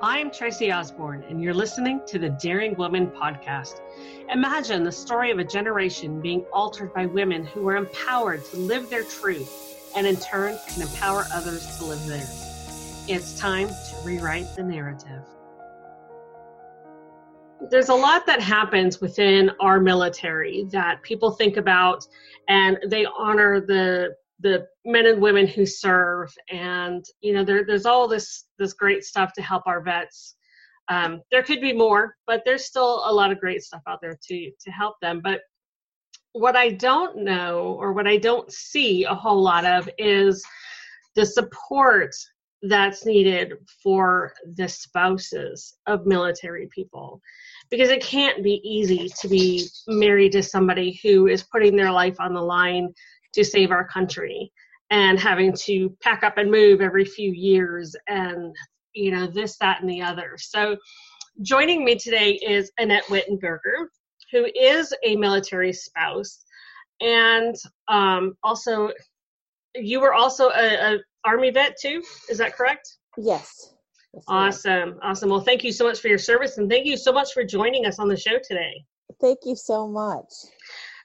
I'm Tracy Osborne, and you're listening to the Daring Woman podcast. Imagine the story of a generation being altered by women who were empowered to live their truth and in turn can empower others to live theirs. It's time to rewrite the narrative. There's a lot that happens within our military that people think about and they honor the the men and women who serve. And you know there, there's all this this great stuff to help our vets. Um, there could be more but there's still a lot of great stuff out there to to help them. But what i don't know or what i don't see a whole lot of is the support that's needed for the spouses of military people. Because it can't be easy to be married to somebody who is putting their life on the line to save our country and having to pack up and move every few years and you know this that and the other. So joining me today is annette Whittenberger who is a military spouse and um, also you were also a, a, army vet too is that correct? Yes, yes awesome. Awesome. Well thank you so much for your service and thank you so much for joining us on the show today. Thank you so much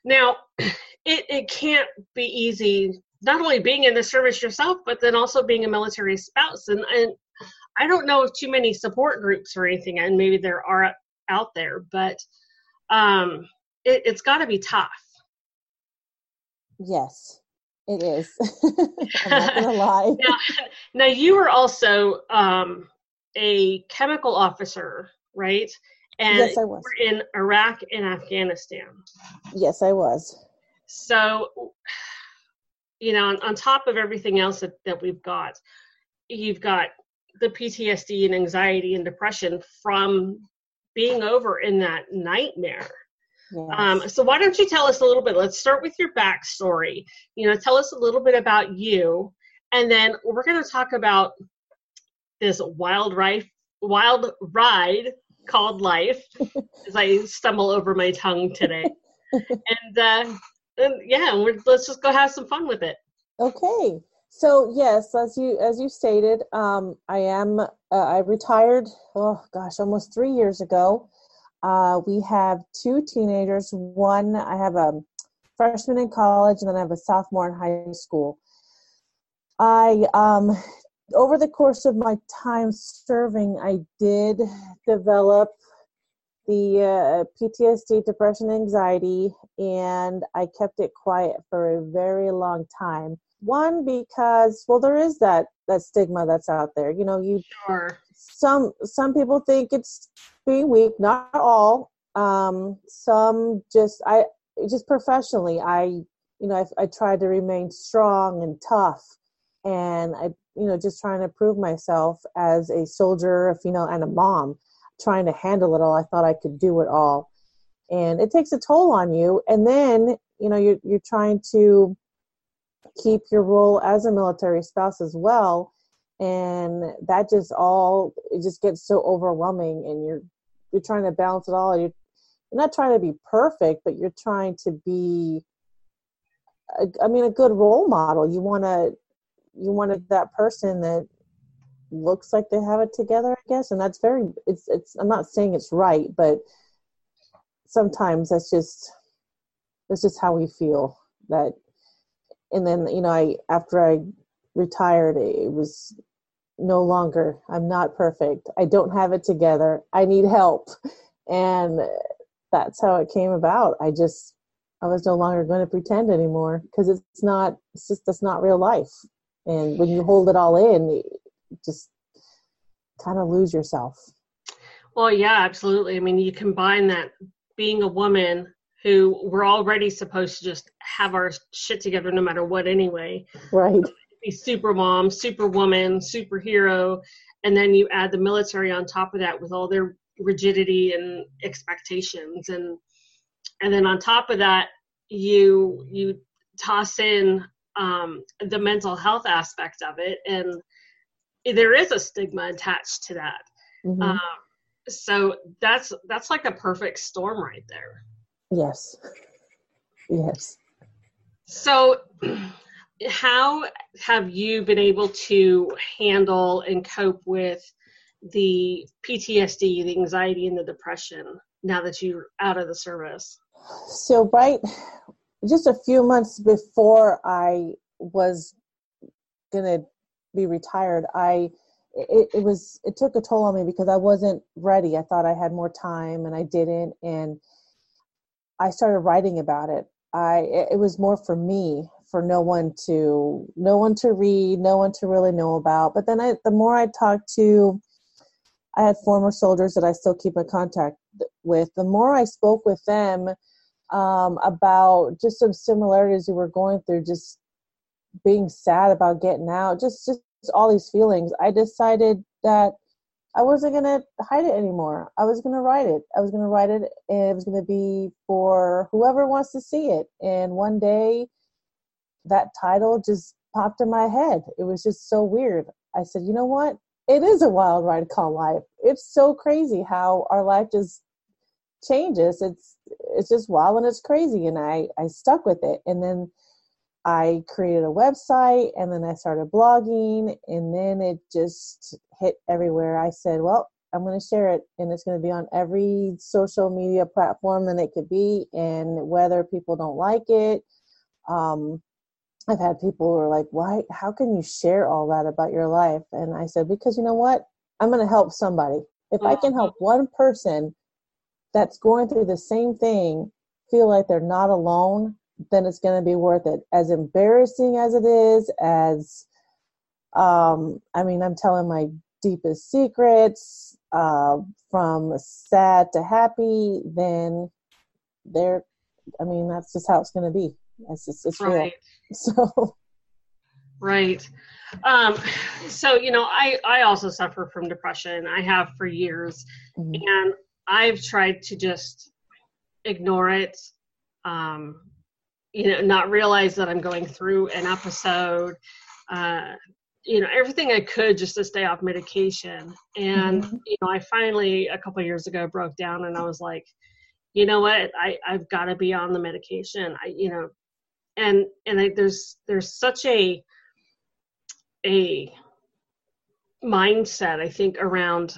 now it, it can't be easy not only being in the service yourself but then also being a military spouse. And, and i don't know of too many support groups or anything and maybe there are out there but um it, it's got to be tough. Yes it is. I'm not gonna lie. Now, now you were also um a chemical officer right and yes, I was. we're in iraq and afghanistan yes i was so, you know, on, on top of everything else that, that we've got, you've got the PTSD and anxiety and depression from being over in that nightmare. Yes. Um, so why don't you tell us a little bit? Let's start with your backstory. You know, tell us a little bit about you, and then we're going to talk about this wild ride, wild ride called life. as I stumble over my tongue today, and uh, and yeah, let's just go have some fun with it. Okay. So yes, as you as you stated, um, I am uh, I retired. Oh gosh, almost three years ago. Uh, we have two teenagers. One, I have a freshman in college, and then I have a sophomore in high school. I um, over the course of my time serving, I did develop the uh, PTSD, depression, anxiety, and I kept it quiet for a very long time. One because well, there is that that stigma that's out there. You know, you sure. some some people think it's being weak, not all. Um, some just I just professionally, I you know I, I tried to remain strong and tough, and I you know just trying to prove myself as a soldier, a female, and a mom trying to handle it all. I thought I could do it all. And it takes a toll on you. And then, you know, you're, you're trying to keep your role as a military spouse as well. And that just all, it just gets so overwhelming and you're, you're trying to balance it all. You're, you're not trying to be perfect, but you're trying to be, I mean, a good role model. You want to, you wanted that person that looks like they have it together, I guess, and that's very. It's it's. I'm not saying it's right, but sometimes that's just that's just how we feel that and then you know i after i retired it was no longer i'm not perfect i don't have it together i need help and that's how it came about i just i was no longer going to pretend anymore because it's not it's just that's not real life and when you hold it all in you just kind of lose yourself well yeah absolutely i mean you combine that being a woman who we're already supposed to just have our shit together no matter what anyway. Right. Be super mom, super woman, superhero, and then you add the military on top of that with all their rigidity and expectations and and then on top of that you you toss in um, the mental health aspect of it and there is a stigma attached to that mm-hmm. um, so that's that's like a perfect storm right there Yes. Yes. So, how have you been able to handle and cope with the PTSD, the anxiety, and the depression now that you're out of the service? So, right, just a few months before I was gonna be retired, I it, it was it took a toll on me because I wasn't ready. I thought I had more time and I didn't, and I started writing about it. I it was more for me, for no one to no one to read, no one to really know about. But then I the more I talked to I had former soldiers that I still keep in contact with. The more I spoke with them um, about just some similarities we were going through, just being sad about getting out, just just all these feelings, I decided that I wasn't gonna hide it anymore. I was gonna write it. I was gonna write it, and it was gonna be for whoever wants to see it. And one day, that title just popped in my head. It was just so weird. I said, you know what? It is a wild ride called life. It's so crazy how our life just changes. It's it's just wild and it's crazy. And I I stuck with it. And then I created a website and then I started blogging and then it just hit everywhere. I said, well, I'm going to share it and it's going to be on every social media platform that it could be. And whether people don't like it, um, I've had people who are like, why, how can you share all that about your life? And I said, because you know what? I'm going to help somebody. If I can help mm-hmm. one person that's going through the same thing feel like they're not alone, then it's going to be worth it. As embarrassing as it is, as um, I mean, I'm telling my deepest secrets uh, from sad to happy, then there. I mean, that's just how it's going to be. It's just it's right. real. So. Right. Um, so you know, I I also suffer from depression. I have for years, mm-hmm. and I've tried to just ignore it. Um, you know, not realize that I'm going through an episode. Uh, you know, everything I could just to stay off medication. And mm-hmm. you know, I finally a couple years ago broke down, and I was like, you know what, I I've got to be on the medication. I you know, and and I, there's there's such a a mindset I think around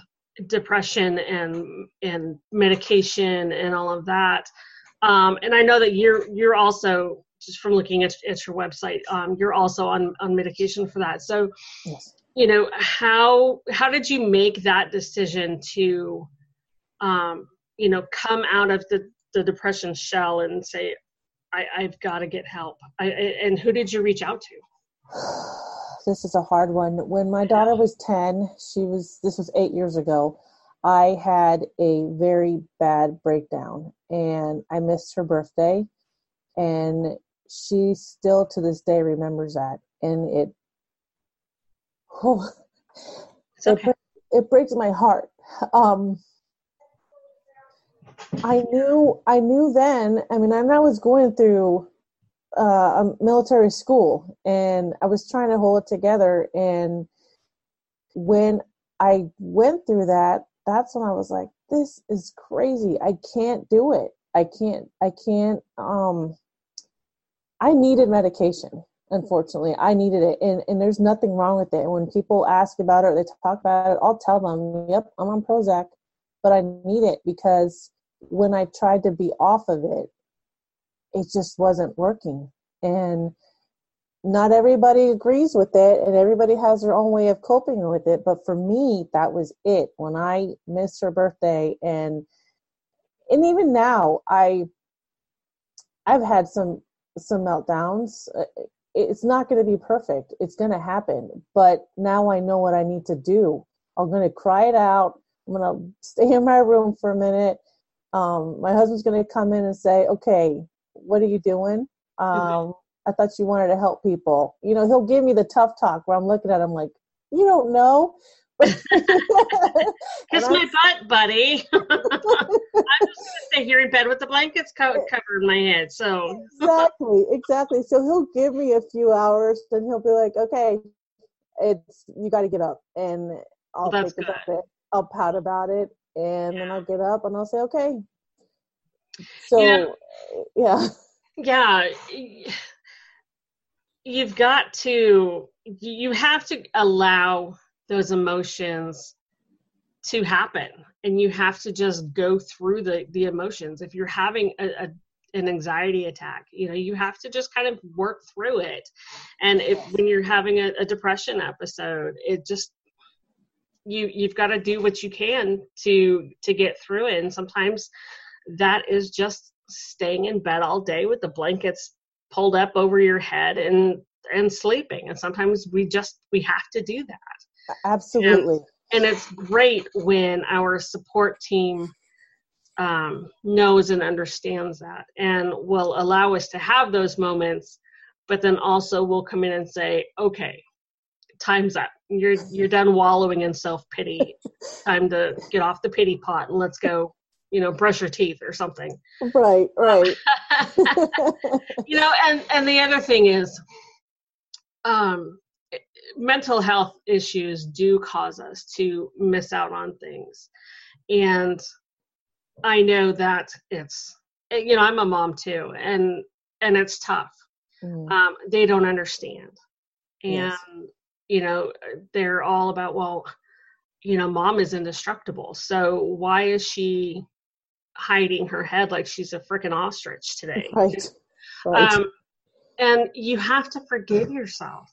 depression and and medication and all of that um, and I know that you're you're also just from looking at, at your website, um, you're also on on medication for that. So, yes. you know how how did you make that decision to, um, you know, come out of the the depression shell and say, I, I've got to get help. I, and who did you reach out to? This is a hard one. When my daughter was ten, she was this was eight years ago. I had a very bad breakdown and I missed her birthday. And she still to this day remembers that. And it, oh, okay. it, it breaks my heart. Um, I knew, I knew then, I mean, I was going through uh, a military school and I was trying to hold it together. And when I went through that, that's when I was like, this is crazy. I can't do it. I can't, I can't, um, I needed medication. Unfortunately, I needed it. And, and there's nothing wrong with it. And when people ask about it or they talk about it, I'll tell them, yep, I'm on Prozac, but I need it because when I tried to be off of it, it just wasn't working. And not everybody agrees with it and everybody has their own way of coping with it. But for me that was it. When i missed her birthday and and even now i i've had some some meltdowns. Uh, it's not going to be perfect. It's going to happen. But now i know what i need to do. I'm going to cry it out. I'm going to stay in my room for a minute. Um, my husband's going to come in and say okay what are you doing um, I thought you wanted to help people. You know, he'll give me the tough talk where I'm looking at him like, you don't know. Kiss my butt, buddy. I'm just stay here in bed with the blankets co- covering my head. So exactly, exactly. So he'll give me a few hours, and he'll be like, "Okay, it's you got to get up," and I'll well, think about it. I'll pout about it, and yeah. then I'll get up and I'll say, "Okay." So, yeah. Yeah. yeah you've got to you have to allow those emotions to happen and you have to just go through the the emotions if you're having a, a an anxiety attack you know you have to just kind of work through it and if when you're having a, a depression episode it just you you've got to do what you can to to get through it and sometimes that is just staying in bed all day with the blankets pulled up over your head and and sleeping. And sometimes we just we have to do that. Absolutely. And, and it's great when our support team um, knows and understands that and will allow us to have those moments but then also will come in and say okay time's up. You're you're done wallowing in self-pity. Time to get off the pity pot and let's go you know brush your teeth or something. Right right. You know and and the other thing is um mental health issues do cause us to miss out on things. And i know that it's you know i'm a mom too and and it's tough. Mm. um, they don't understand. And yes. you know they're all about well you know mom is indestructible so why is she hiding her head like she's a freaking ostrich today. Right. right. Um, and you have to forgive yourself.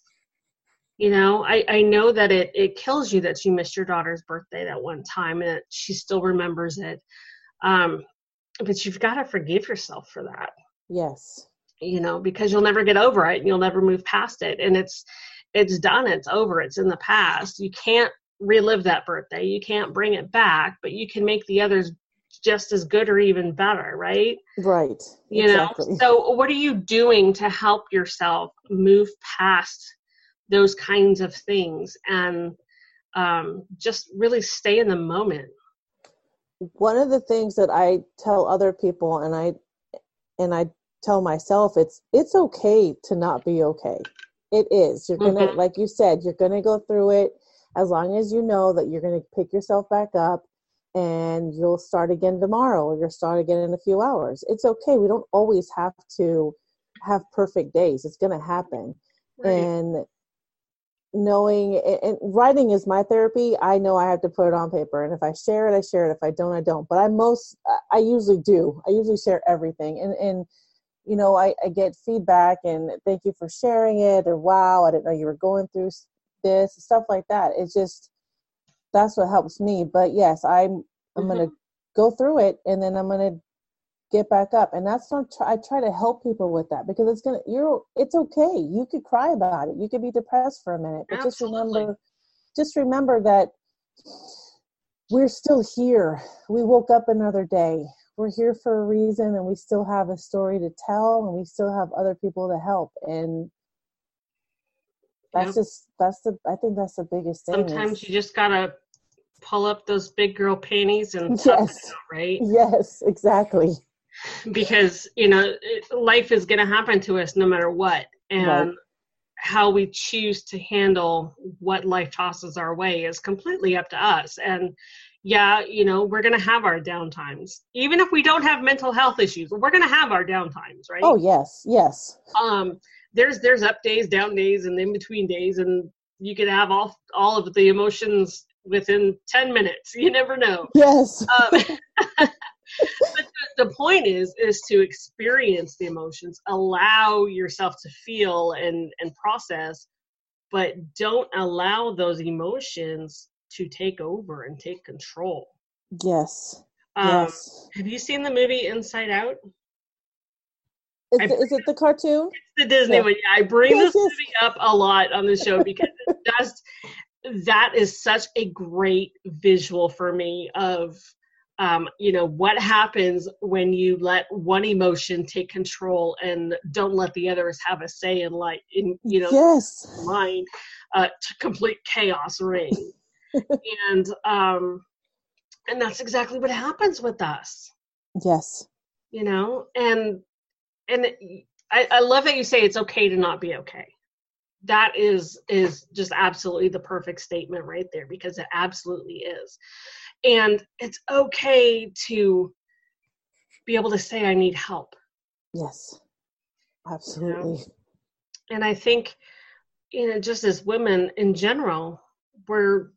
You know, I, I know that it, it kills you that you missed your daughter's birthday that one time and she still remembers it. Um, but you've got to forgive yourself for that. Yes. You know, because you'll never get over it and you'll never move past it. And it's it's done, it's over, it's in the past. You can't relive that birthday. You can't bring it back, but you can make the others just as good or even better, right? Right. You exactly. know, so what are you doing to help yourself move past those kinds of things and um, just really stay in the moment? One of the things that I tell other people, and I and I tell myself, it's it's okay to not be okay. It is. You're gonna, mm-hmm. like you said, you're gonna go through it as long as you know that you're gonna pick yourself back up and you'll start again tomorrow or you'll start again in a few hours. It's okay. We don't always have to have perfect days. It's going to happen. Right. And knowing and writing is my therapy. I know I have to put it on paper and if I share it, I share it. If I don't, I don't. But I most I usually do. I usually share everything. And and you know, I, I get feedback and thank you for sharing it or wow, I didn't know you were going through this, stuff like that. It's just that's what helps me. But yes, I'm I'm mm-hmm. gonna go through it and then I'm gonna get back up. And that's not I try to help people with that because it's gonna you're it's okay. You could cry about it. You could be depressed for a minute, but Absolutely. just remember just remember that we're still here. We woke up another day. We're here for a reason and we still have a story to tell and we still have other people to help. And that's just that's the I think that's the biggest thing. Sometimes is, you just gotta pull up those big girl panties and yes, out, right? Yes, exactly. Because you know life is gonna happen to us no matter what, and right. how we choose to handle what life tosses our way is completely up to us. And yeah, you know, we're going to have our downtimes. Even if we don't have mental health issues, we're going to have our downtimes, right? Oh, yes, yes. Um, there's there's up days, down days, and in between days, and you can have all all of the emotions within ten minutes. You never know. Yes. um, but the, the point is is to experience the emotions allow yourself to feel and and process but don't allow those emotions to take over and take control Yes. um, yes. have you seen the movie inside out Is, I- is it the cartoon? the Disney Yeah. one. Yeah, I bring Yes, this yes. movie up a lot on the show because it just that is such a great visual for me of um, you know what happens when you let one emotion take control and don't let the others have a say in like in you know Yes. mind uh, to complete chaos reign and um and that's exactly what happens with us Yes. you know and and I, I love that you say it's okay to not be okay that is is just absolutely the perfect statement right there because it absolutely is and it's okay to be able to say i need help Yes. Absolutely. and i think you know just as women in general we're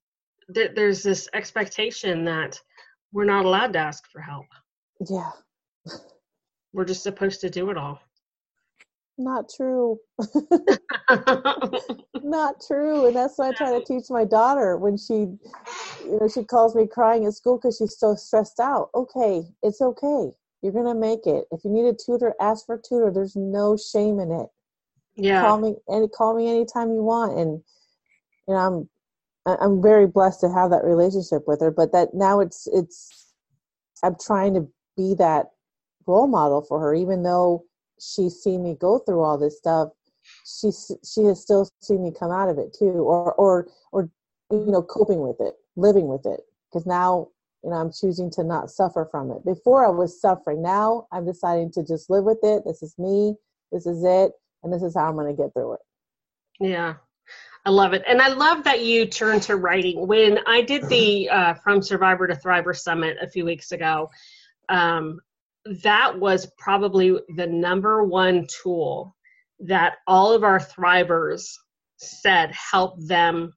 there, there's this expectation that we're not allowed to ask for help Yeah. we're just supposed to do it all Not true. Not true. And that's what I try to teach my daughter when she, you know, she calls me crying at school because she's so stressed out. Okay, it's okay. You're gonna make it. If you need a tutor, ask for a tutor. There's no shame in it. yeah Call me and call me anytime you want. And you know, I'm I'm very blessed to have that relationship with her. But that now it's it's I'm trying to be that role model for her, even though she's seen me go through all this stuff. she she has still seen me come out of it too, or or or you know, coping with it, living with it. Because now you know I'm choosing to not suffer from it. Before I was suffering. Now I'm deciding to just live with it. This is me. This is it, and this is how I'm going to get through it. Yeah, I love it. And I love that you turned to writing. When I did the uh, From Survivor to Thriver Summit a few weeks ago, um, that was probably the number one tool that all of our Thrivers said helped them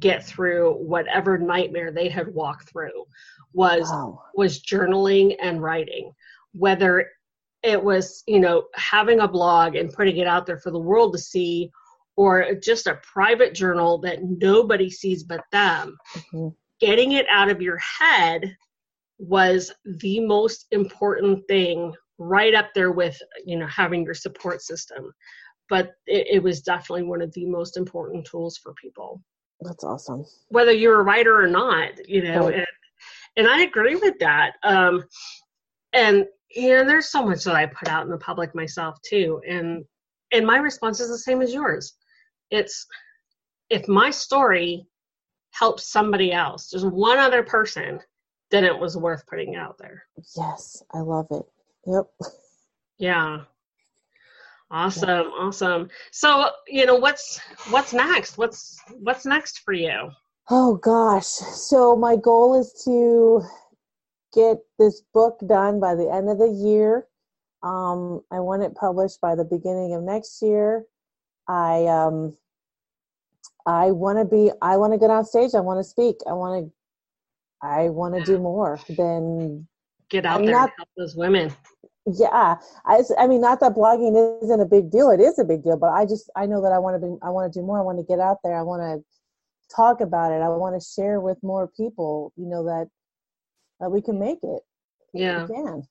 get through whatever nightmare they had walked through was Wow. was journaling and writing whether it was you know having a blog and putting it out there for the world to see or just a private journal that nobody sees but them Mhm. getting it out of your head was the most important thing right up there with you know having your support system but it, it was definitely one of the most important tools for people That's awesome. whether you're a writer or not, you know, Right. and, and I agree with that. Um, and you know, there's so much that I put out in the public myself too, and and my response is the same as yours. It's if my story helps somebody else, just one other person, then it was worth putting out there. Yes, I love it. Yep. Yeah. Awesome, awesome. So, you know, what's what's next? What's what's next for you? Oh gosh. So my goal is to get this book done by the end of the year. Um, I want it published by the beginning of next year. I um, I want to be. I want to get on stage. I want to speak. I want to. I want to do more than Get out I'm there not- and help those women. yeah I, I mean not that blogging isn't a big deal it is a big deal but i just i know that i want to be i want to do more i want to get out there i want to talk about it i want to share with more people you know that that we can make it Yeah. we can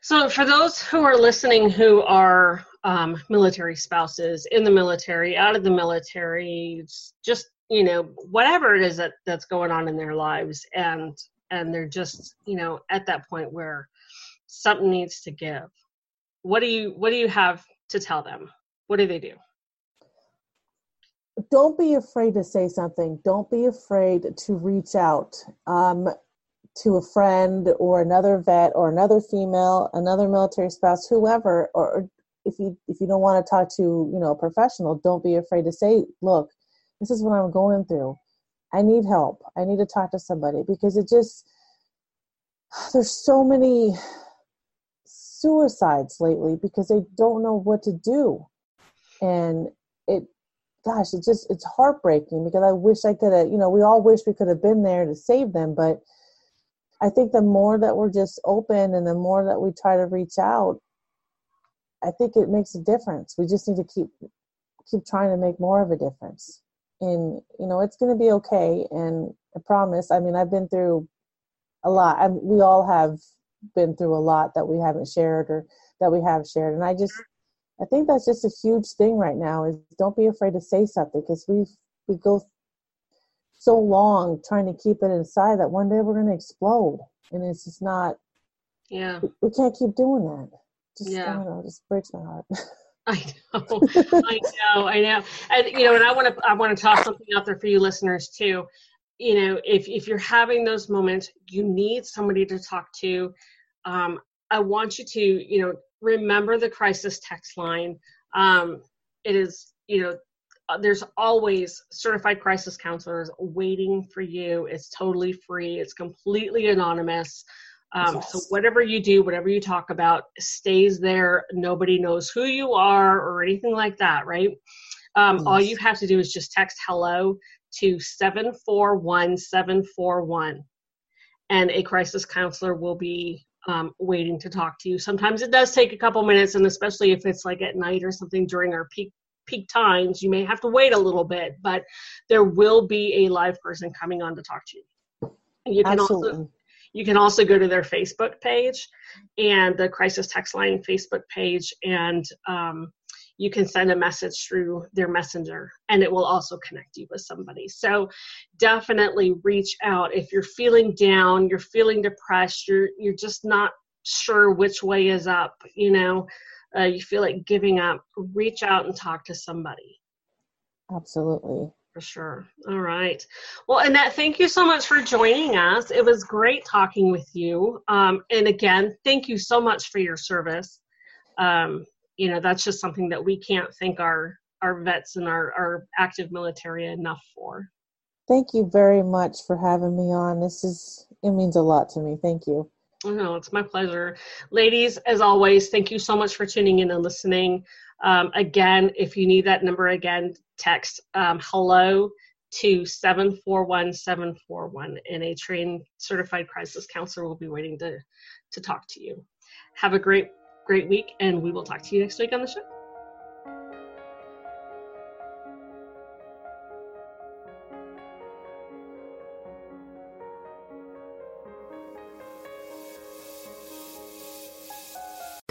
So, for those who are listening who are um, military spouses, in the military, out of the military, just you know, whatever it is that that's going on in their lives, and and they're just you know at that point where something needs to give. What do you What do you have to tell them? What do they do? don't be afraid to say something don't be afraid to reach out um, to a friend or another vet or another female another military spouse whoever or if you if you don't want to talk to you know a professional don't be afraid to say look this is what i'm going through i need help i need to talk to somebody because it just there's so many suicides lately because they don't know what to do and it gosh it just it's heartbreaking because i wish i could have you know we all wish we could have been there to save them but I think the more that we're just open and the more that we try to reach out, I think it makes a difference. We just need to keep keep trying to make more of a difference. And you know, it's going to be okay. And I promise. I mean, I've been through a lot. I we all have been through a lot that we haven't shared or that we have shared. And I just, I think that's just a huge thing right now. Is don't be afraid to say something because we we go so long trying to keep it inside that one day we're going to explode, and it's just not. Yeah. We can't keep doing that. Just, Yeah. I don't know. It just breaks my heart. I know, I know, I know, and you know, and I want to, I want to toss something out there for you listeners too. You know, if if you're having those moments, you need somebody to talk to. Um, I want you to, you know, remember the crisis text line. Um, it is, you know, uh, there's always certified crisis counselors waiting for you. It's totally free. It's completely anonymous. Um, So whatever you do, whatever you talk about, stays there. Nobody knows who you are or anything like that, right? Um, All you have to do is just text hello to 741741, and a crisis counselor will be um, waiting to talk to you. Sometimes it does take a couple minutes, and especially if it's like at night or something during our peak peak times, you may have to wait a little bit, but there will be a live person coming on to talk to you. You can also Absolutely. You can also go to their Facebook page and the Crisis Text Line Facebook page, and um, you can send a message through their messenger, and it will also connect you with somebody. So definitely reach out if you're feeling down, you're feeling depressed, you're you're just not sure which way is up. You know, uh, you feel like giving up. Reach out and talk to somebody Absolutely. For sure. All right. Well, Annette, thank you so much for joining us. It was great talking with you. Um, and again, thank you so much for your service. Um, you know, that's just something that we can't thank our our vets and our, our active military enough for. Thank you very much for having me on. This is it means a lot to me. Thank you. No, it's my pleasure. Ladies, as always, thank you so much for tuning in and listening. Um, again, if you need that number again, text um, hello to 741741 and a trained certified crisis counselor will be waiting to, to talk to you. Have a great, great week, and we will talk to you next week on the show.